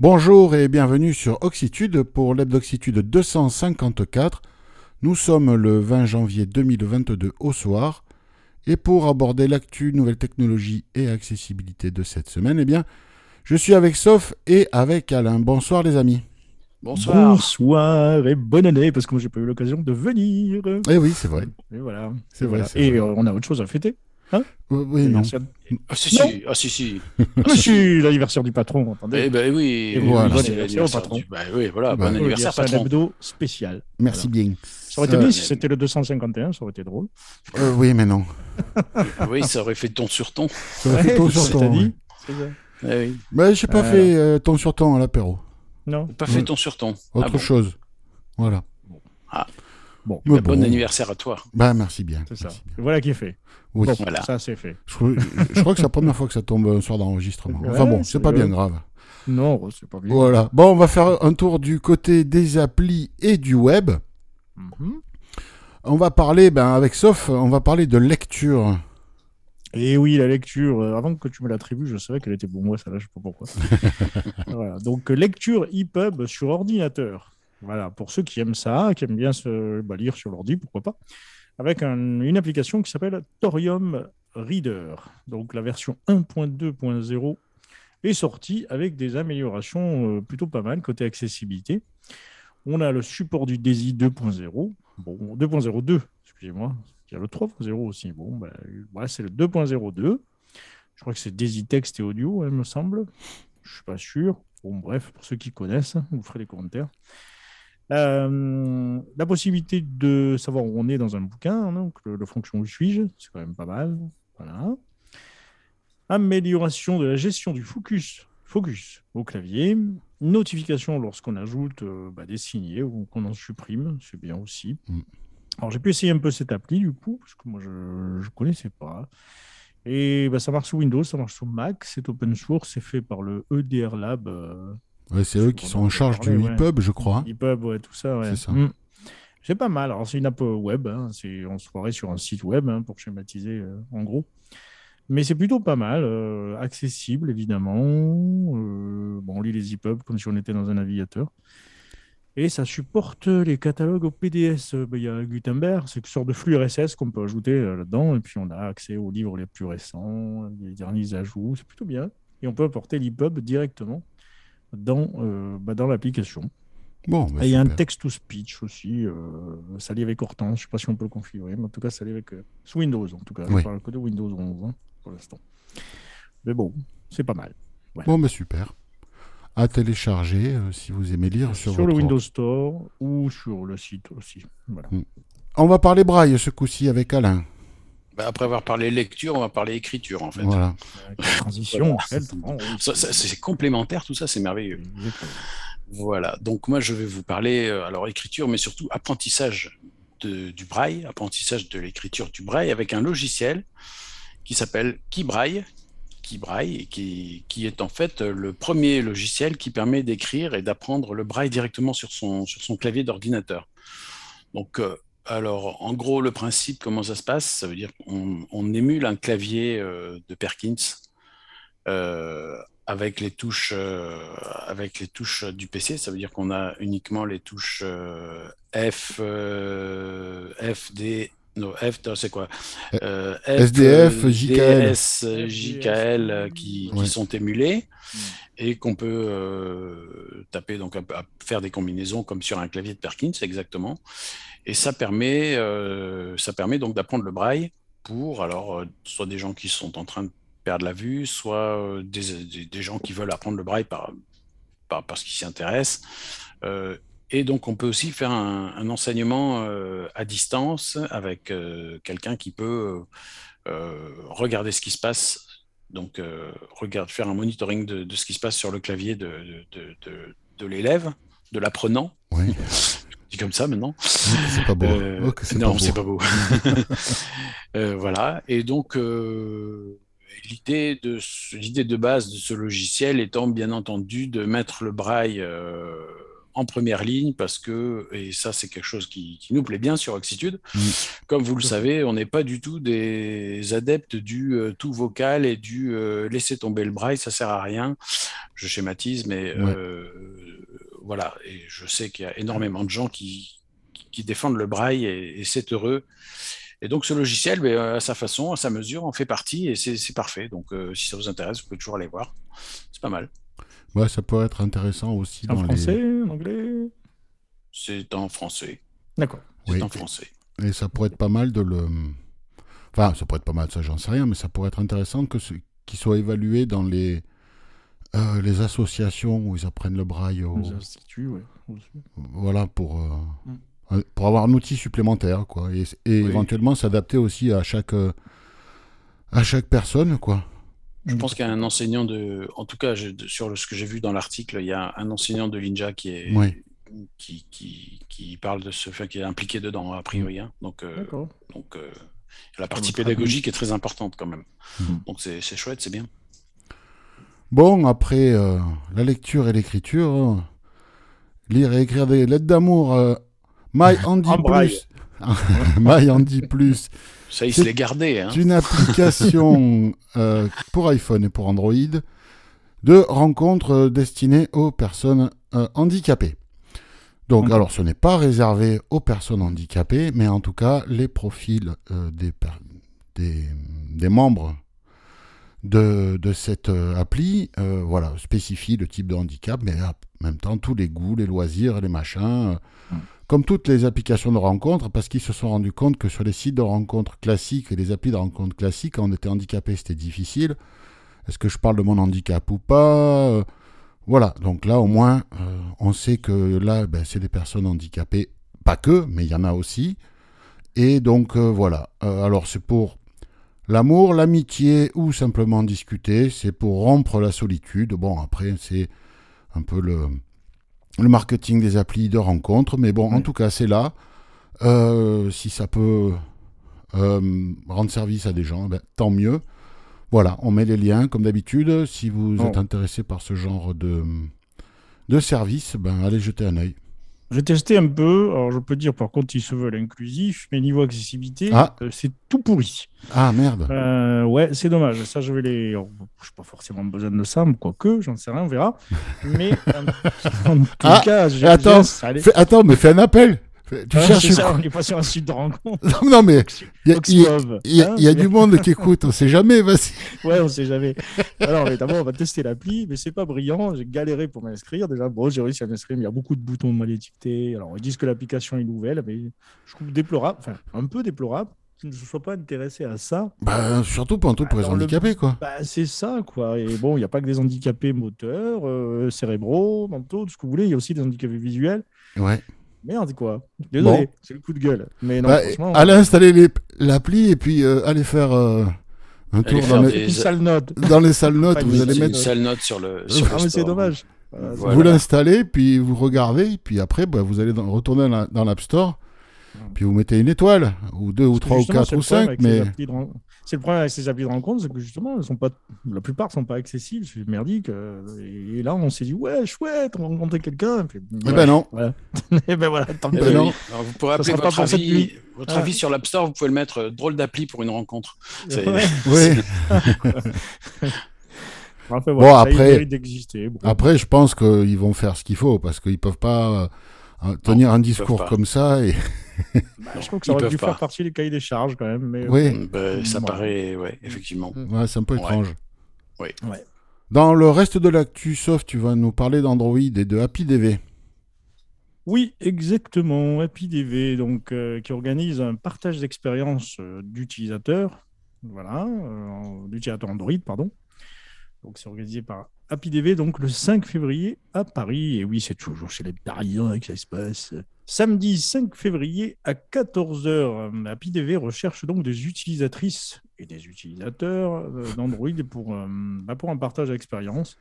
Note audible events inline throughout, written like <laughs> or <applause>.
Bonjour et bienvenue sur Oxitude pour l'Hebdoxitude 254. Nous sommes le 20 janvier 2022 au soir. Et pour aborder l'actu, nouvelles technologies et accessibilité de cette semaine, eh bien, je suis avec Soph et avec Alain. Bonsoir les amis. Bonsoir. Bonsoir et bonne année parce que moi j'ai pas eu l'occasion de venir. Eh oui, c'est vrai. Et voilà. C'est vrai. Voilà. Et vrai. euh, on a autre chose à fêter. Hein Euh, oui, non. Ah si, si, ah si, si. Ah, si, l'anniversaire du patron, attendez. Eh ben oui, voilà. bon Bon anniversaire anniversaire au du- patron. Bah oui, voilà, Bah, bon oui, anniversaire C'est un patron. hebdo spécial. Merci bien. Ça aurait été Euh, bien si c'était le 251, ça aurait été drôle. Euh, oui, mais non. Oui, ça aurait fait ton sur ton. Ça aurait fait ton sur ton. dit. ouais. C'est ça. Eh oui. Mais j'ai pas Euh, fait euh, ton sur ton à l'apéro. Non. Pas fait ton sur ton. Autre Ah bon. chose. Voilà. Bon, Mais Bon bon. anniversaire à toi. Bah, merci bien. c'est ça. Bien. Voilà qui est fait. Oui. Bon, Voilà. ça c'est fait. Je, je crois que c'est la première fois que ça tombe un soir d'enregistrement. Enfin bon, c'est c'est pas bien grave. Non, c'est pas bien. Voilà. Bon, on va faire un tour du côté des applis et du web. Mhm. On va parler, ben, avec Soph, on va parler de lecture. Et oui, la lecture, euh, avant que tu me l'attribues, je savais qu'elle était pour moi, celle-là, je sais pas pourquoi. <laughs> voilà. Donc, euh, lecture EPUB sur ordinateur. Voilà, pour ceux qui aiment ça, qui aiment bien se bah, lire sur l'ordi, pourquoi pas, avec un- une application qui s'appelle Thorium Reader. Donc, la version 1.2.0 est sortie avec des améliorations euh, plutôt pas mal côté accessibilité. On a le support du DAISY 2.0, bon, 2.02, excusez-moi, il y a le 3.0 aussi. Bon, ben, voilà, c'est le 2.02. Je crois que c'est Daisy Text et Audio, hein, il me semble. Je suis pas sûr. Bon, bref, pour ceux qui connaissent, vous ferez les commentaires. Euh, la possibilité de savoir où on est dans un bouquin, hein, donc le, le fonction où suis-je, c'est quand même pas mal. Voilà. Amélioration de la gestion du focus, focus au clavier. Notification lorsqu'on ajoute euh, bah, des signets ou qu'on en supprime, c'est bien aussi. Mm. Alors j'ai pu essayer un peu cette appli du coup, parce que moi je ne connaissais pas. Et bah, ça marche sous Windows, ça marche sous Mac, c'est open source, c'est fait par le EDR Lab. euh, Ouais, c'est eux qui sont en charge du ouais. EPUB, je crois. EPUB, ouais, tout ça. Ouais. C'est ça. Mm. C'est pas mal. Alors, c'est une app web. hein, C'est on se croirait sur un site web hein, pour schématiser euh, en gros. Mais c'est plutôt pas mal. euh, accessible, évidemment. Euh, bon, on lit les EPUB comme si on était dans un navigateur. Et ça supporte les catalogues au PDS. Euh, ben, Il y a Gutenberg, c'est une sorte de flux RSS qu'on peut ajouter euh, là-dedans. Et puis, on a accès aux livres les plus récents, les derniers ajouts. C'est plutôt bien. Et on peut apporter l'EPUB directement dans, euh, bah, dans l'application. Bon, bah, Et il y a un text-to-speech aussi. Euh, ça lit avec Hortense. Je ne sais pas si on peut le configurer, mais en tout cas, ça lit avec. euh, sous Windows, en tout cas. Oui. Je parle que de Windows 11 hein, pour l'instant. Mais bon, c'est pas mal. Bon, bah, super. À télécharger euh, si vous aimez lire sur, Sur, le Windows Store ou sur le site aussi. Voilà. On va parler braille ce coup-ci avec Alain. Bah, après avoir parlé lecture, on va parler écriture en fait. Voilà. Transition. c'est complémentaire, tout ça, c'est merveilleux. Exactement. Voilà, donc moi je vais vous parler, euh, alors écriture, mais surtout apprentissage de- du braille, apprentissage de l'écriture du braille avec un logiciel qui s'appelle KeyBraille, qui, qui est en fait le premier logiciel qui permet d'écrire et d'apprendre le braille directement sur son, sur son clavier d'ordinateur. Donc, euh, alors en gros, le principe, comment ça se passe? Ça veut dire qu'on on émule un clavier euh, de Perkins euh, avec les touches euh, avec les touches du PC, ça veut dire qu'on a uniquement les touches euh, F euh, F D non F c'est quoi? Euh, F, SDF, JKL. DS, JKL qui, qui Ouais. sont émulés Mm. Et qu'on peut euh, taper donc faire des combinaisons comme sur un clavier de Perkins exactement et ça permet euh, ça permet donc d'apprendre le braille pour alors euh, soit des gens qui sont en train de perdre la vue, soit des, gens qui veulent apprendre le braille par, par- parce qu'ils s'y intéressent. Et donc, on peut aussi faire un, enseignement à distance avec quelqu'un qui peut regarder ce qui se passe, donc euh, regarde, faire un monitoring de, de ce qui se passe sur le clavier de, de, l'élève, de l'apprenant. Oui. <laughs> Je dis comme ça maintenant. C'est pas beau. Euh, Oh, c'est non, c'est pas beau. <laughs> Euh, voilà. Et donc, l'idée de l'idée de base de ce logiciel étant bien entendu de mettre le braille en première ligne parce que, et ça c'est quelque chose qui, qui nous plaît bien sur Oxitude, Mm. comme vous le savez, on n'est pas du tout des adeptes du euh, tout vocal et du euh, laisser tomber le braille, ça sert à rien. je schématise, mais euh, voilà. Et je sais qu'il y a énormément de gens qui, qui défendent le braille et, c'est heureux. Et donc ce logiciel, ben, à sa façon, à sa mesure, en fait partie et c'est parfait. Donc si ça vous intéresse, vous pouvez toujours aller voir. C'est pas mal. Ouais, ça peut être intéressant aussi. En français, en anglais? C'est en français. D'accord. C'est en français. Et ça pourrait être pas mal de le. Enfin, ça pourrait être pas mal, ça j'en sais rien, mais ça pourrait être intéressant que ce... qu'il soit évalué dans les euh, les associations où ils apprennent le braille. Les instituts, oui. Voilà, pour, euh, mm. euh, pour avoir un outil supplémentaire, quoi. Et, éventuellement s'adapter aussi à chaque, à chaque personne, quoi. Je pense qu'il y a un enseignant de. En tout cas, sur ce que j'ai vu dans l'article, il y a un enseignant de l'INJA qui est. Qui, qui, qui, parle de ce fait, qui est impliqué dedans, a priori. Hein. Donc, donc la partie pédagogique est très importante quand même. Mm. Donc c'est chouette, c'est bien. Bon, après euh, la lecture et l'écriture, hein, lire et écrire des lettres d'amour, euh, My Andy Plus. <laughs> My Andy Plus. Ça, il se l'est gardé. Hein. C'est une application <laughs> euh, pour iPhone et pour Android de rencontres destinées aux personnes handicapées. Donc, alors, ce n'est pas réservé aux personnes handicapées, mais en tout cas, les profils des, des, des membres de, cette euh, appli euh, voilà, spécifie le type de handicap, mais en même temps tous les goûts, les loisirs, les machins, euh, mm. Comme toutes les applications de rencontres, parce qu'ils se sont rendus compte que sur les sites de rencontres classiques et les applis de rencontres classiques, quand on était handicapé, c'était difficile. Est-ce que je parle de mon handicap ou pas? Voilà, donc là au moins, on sait que là, ben, c'est des personnes handicapées, pas que, mais il y en a aussi. Et donc voilà, alors c'est pour L'amour, l'amitié ou simplement discuter, c'est pour rompre la solitude. Bon, après, c'est un peu le, le marketing des applis de rencontre, mais bon, en tout cas, c'est là. Euh, si ça peut euh, rendre service à des gens, ben, tant mieux. Voilà, on met les liens comme d'habitude. Si vous êtes intéressé par ce genre de, de service, ben, allez jeter un œil. J'ai testé un peu. Alors, je peux dire, par contre, ils se veulent inclusifs, mais niveau accessibilité, ah. euh, c'est tout pourri. Ah, merde. Euh, ouais, c'est dommage. Ça, je vais les. Je n'ai pas forcément besoin de ça, quoique, j'en sais rien, on verra. Mais <laughs> en, tout ah, cas, attends, attends, mais fais un appel. Tu ah, cherches ça, on est pas sur un site de rencontre. <laughs> non, mais il y a, y a, du monde qui écoute, on sait jamais, vas-y. <laughs> Ouais, on sait jamais. Alors, d'abord, on va tester l'appli, mais c'est pas brillant. J'ai galéré pour m'inscrire. Déjà, bon, j'ai réussi à m'inscrire, mais il y a beaucoup de boutons mal étiquetés. Alors, ils disent que l'application est nouvelle, mais je trouve déplorable, enfin, un peu déplorable qu'ils ne se soient pas intéressés à ça. Bah, surtout pour un truc pour les handicapés, quoi. Bah, c'est ça, quoi. Et bon, il n'y a pas que des handicapés moteurs, euh, cérébraux, mentaux, tout ce que vous voulez. Il y a aussi des handicapés visuels. Ouais. Merde, quoi. Désolé, c'est le coup de gueule. Mais non, bah, allez installer l'appli et puis euh, allez faire euh, un tour dans les... salles notes. Dans les salles notes, vous allez mettre. Une salle note sur le. Sur ah, mais c'est dommage. Vous l'installez, puis vous regardez, puis après, bah, vous allez retourner dans l'App Store, puis vous mettez une étoile, ou deux, ou trois, ou quatre, ou cinq. Mais... C'est le problème avec ces applis de rencontre, c'est que justement, elles sont pas, la plupart ne sont pas accessibles, c'est merdique. Euh, et là, on s'est dit, ouais, chouette, on va rencontrer quelqu'un. Eh ben non. et <laughs> eh ben voilà, tant eh ben non. Alors, vous pourrez appeler votre, avis, votre avis sur l'App Store, vous pouvez le mettre euh, drôle d'appli pour une rencontre. Oui. <laughs> bon, après, après, je pense qu'ils vont faire ce qu'il faut parce qu'ils peuvent pas euh, tenir un discours comme ça et <laughs> bah, je trouve que ça aurait dû faire partie des cahiers des charges quand même. Mais... Oui. Mm, bah, ça paraît, ouais, effectivement. Mm. Ouais, c'est un peu étrange. Oui. Ouais. Dans le reste de l'actu soft, tu vas nous parler d'Android et de HappyDV. Oui, exactement. HappyDV, donc, euh, qui organise un partage d'expérience euh, d'utilisateurs, voilà, euh, d'utilisateurs Android, pardon. Donc, c'est organisé par HappyDV, donc le 5 février à Paris. Et oui, c'est toujours chez les Parisiens que ça se passe. Samedi 5 février à 14h, HappyDV recherche donc des utilisatrices et des utilisateurs euh, d'Android pour, euh, bah, pour un partage d'expérience.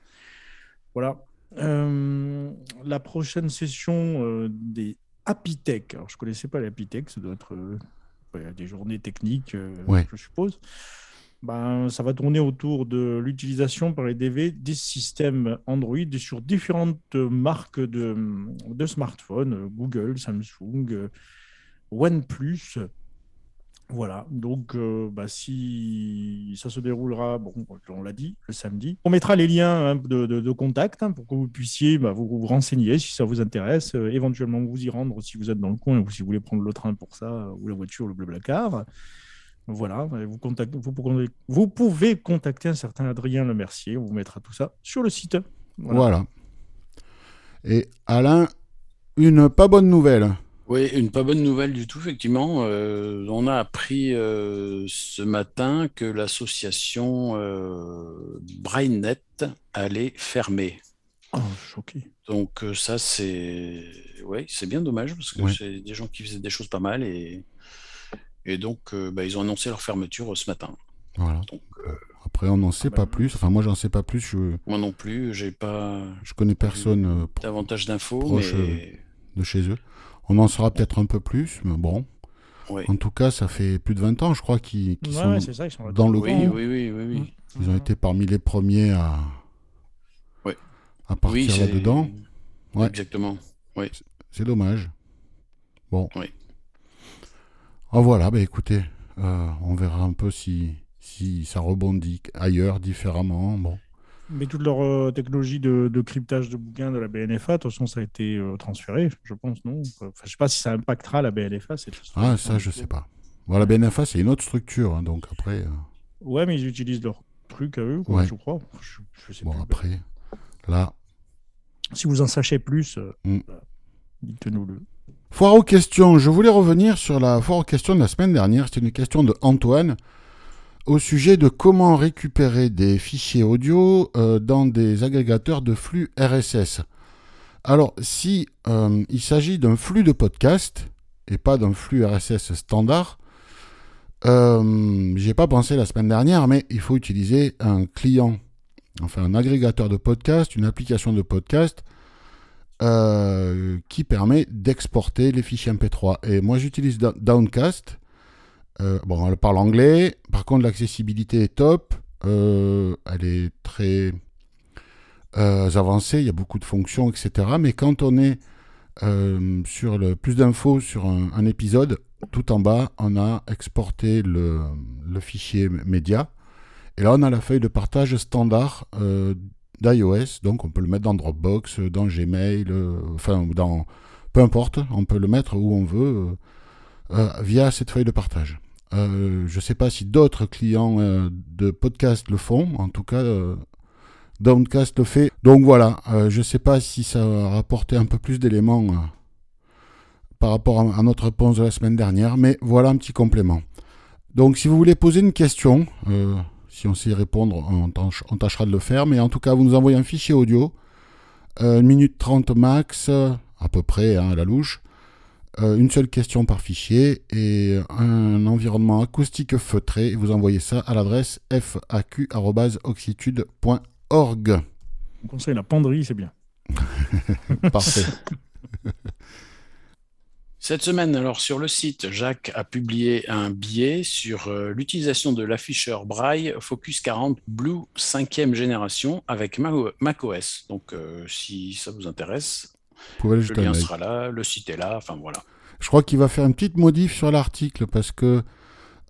Voilà. Euh, la prochaine session des HappyTech. Alors, je ne connaissais pas les HappyTech, ça doit être des journées techniques, je suppose ben, ça va tourner autour de l'utilisation par les DV des systèmes Android sur différentes marques de, smartphones, Google, Samsung, OnePlus. Voilà, donc euh, bah, si ça se déroulera, bon, on l'a dit, le samedi, on mettra les liens hein, de, contact hein, pour que vous puissiez bah, vous, renseigner si ça vous intéresse, euh, éventuellement vous y rendre si vous êtes dans le coin ou si vous voulez prendre le train pour ça, ou la voiture, le bleu blacard. Voilà, vous, contactez, vous, vous, pouvez contacter un certain Adrien Le Mercier, on vous mettra tout ça sur le site. Voilà. voilà. Et Alain, une pas bonne nouvelle. Oui, une pas bonne nouvelle du tout, effectivement. Euh, on a appris euh, ce matin que l'association euh, BrainNet allait fermer. Oh, choqué. Donc euh, ça, c'est ouais, c'est bien dommage parce que c'est des gens qui faisaient des choses pas mal et, et donc bah, ils ont annoncé leur fermeture ce matin. Voilà. Après, on n'en sait ah, pas bah, plus. Enfin, moi, j'en sais pas plus. Je... Moi non plus, j'ai pas. Je connais personne. davantage d'infos, mais... de chez eux. On en saura peut-être un peu plus, mais bon. En tout cas, ça fait plus de 20 ans, je crois, qu'ils sont, dans le oui, oui, oui, oui, Ils ont été parmi les premiers à, à partir là-dedans. Exactement. Oui. C'est dommage. Bon. Oui. Oh, voilà, bah, écoutez, euh, on verra un peu si, si ça rebondit ailleurs, différemment. Bon. Mais toute leur euh, technologie de, cryptage de bouquins de la BNFA, de toute façon, ça a été euh, transféré, je pense, non? Enfin, Je ne sais pas si ça impactera la BNFA. Ah, ça, je ne sais pas. la BNFA, c'est une autre structure, hein, donc après. Ouais, mais ils utilisent leur truc à eux, je crois. Je, sais bon, après, là. Si vous en sachez plus, mm. bah, dites-nous le. Foire aux questions. Je voulais revenir sur la foire aux questions de la semaine dernière. C'était une question de Antoine au sujet de comment récupérer des fichiers audio euh, dans des agrégateurs de flux RSS. Alors, si euh, il s'agit d'un flux de podcast et pas d'un flux RSS standard, euh, j'ai pas pensé la semaine dernière, mais il faut utiliser un client, enfin un agrégateur de podcast, une application de podcast euh, qui permet d'exporter les fichiers MP3. Et moi, j'utilise Downcast euh, bon, elle parle anglais. Par contre, l'accessibilité est top. Euh, elle est très euh, avancée. Il y a beaucoup de fonctions, etc. Mais quand on est sur le plus d'infos sur un, épisode, tout en bas, on a exporté le, fichier média. Et là, on a la feuille de partage standard d'iOS. Donc, on peut le mettre dans Dropbox, dans Gmail, enfin, dans peu importe, on peut le mettre où on veut via cette feuille de partage. Euh, je ne sais pas si d'autres clients euh, de podcast le font. En tout cas, euh, Downcast le fait. Donc voilà, je ne sais pas si ça va rapporter un peu plus d'éléments par rapport à, notre réponse de la semaine dernière, mais voilà un petit complément. Donc si vous voulez poser une question, si on sait y répondre, on, tâchera de le faire, mais en tout cas, vous nous envoyez un fichier audio, 1 minute 30 max, à peu près hein, à la louche, euh, une seule question par fichier et un environnement acoustique feutré. Et vous envoyez ça à l'adresse faq.oxitude.org. On conseille la penderie, c'est bien. <laughs> Parfait. <laughs> Cette semaine, alors sur le site, Jacques a publié un billet sur euh, l'utilisation de l'afficheur Braille Focus 40 Blue 5e génération avec macOS. Donc, euh, si ça vous intéresse, le lien sera là, le site est là, enfin voilà. Je crois qu'il va faire une petite modif sur l'article parce que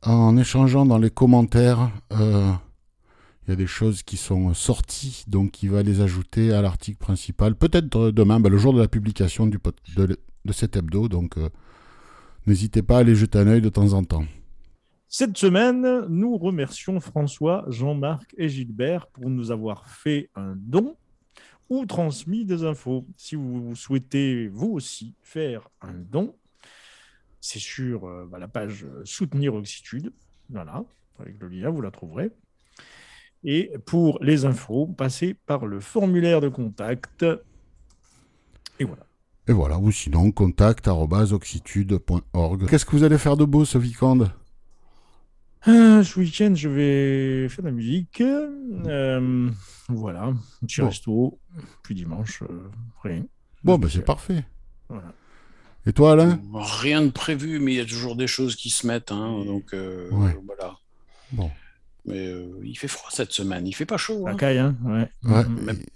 en échangeant dans les commentaires, euh, il y a des choses qui sont sorties, donc il va les ajouter à l'article principal. Peut-être demain, ben, le jour de la publication du, de, de cet hebdo, donc euh, n'hésitez pas à aller jeter un œil de temps en temps. Cette semaine, nous remercions François, Jean-Marc et Gilbert pour nous avoir fait un don ou transmis des infos. Si vous souhaitez vous aussi faire un don, c'est sur euh, bah, la page Soutenir Oxitude. Voilà, avec le lien, vous la trouverez. Et pour les infos, passez par le formulaire de contact. Et voilà. Et voilà, ou sinon, contact.oxitude.org. Qu'est-ce que vous allez faire de beau ce week-end? Euh, ce week-end, je vais faire de la musique. Euh, voilà, un petit resto. Puis dimanche, euh, rien. Bon, ben c'est parfait. Et toi, Alain? Rien de prévu, mais il y a toujours des choses qui se mettent. Hein, donc, voilà. Bon. Mais il fait froid cette semaine. Il fait pas chaud. Hein. Caille, hein ouais.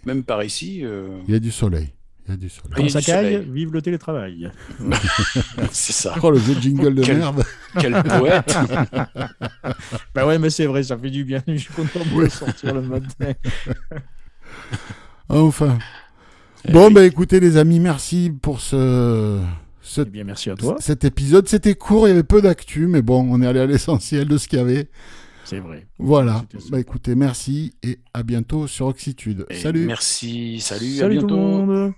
Même, par ici. Il y a du soleil. Il y a du soleil. Quand ça caille, vive le télétravail. <laughs> C'est ça. Oh, le jeu de jingle de merde. Quel poète. <laughs> Bah ouais, mais c'est vrai, ça fait du bien. Je suis content de le sortir le matin. Enfin. Eh Bon, oui. bah écoutez, les amis, merci pour ce, ce- Eh bien, merci à toi. cet épisode. C'était court, il y avait peu d'actu, mais bon, on est allé à l'essentiel de ce qu'il y avait. C'est vrai. Voilà. Bah écoutez, merci et à bientôt sur Oxitude. Et Salut. Merci. Salut. à Salut tout bientôt. le monde.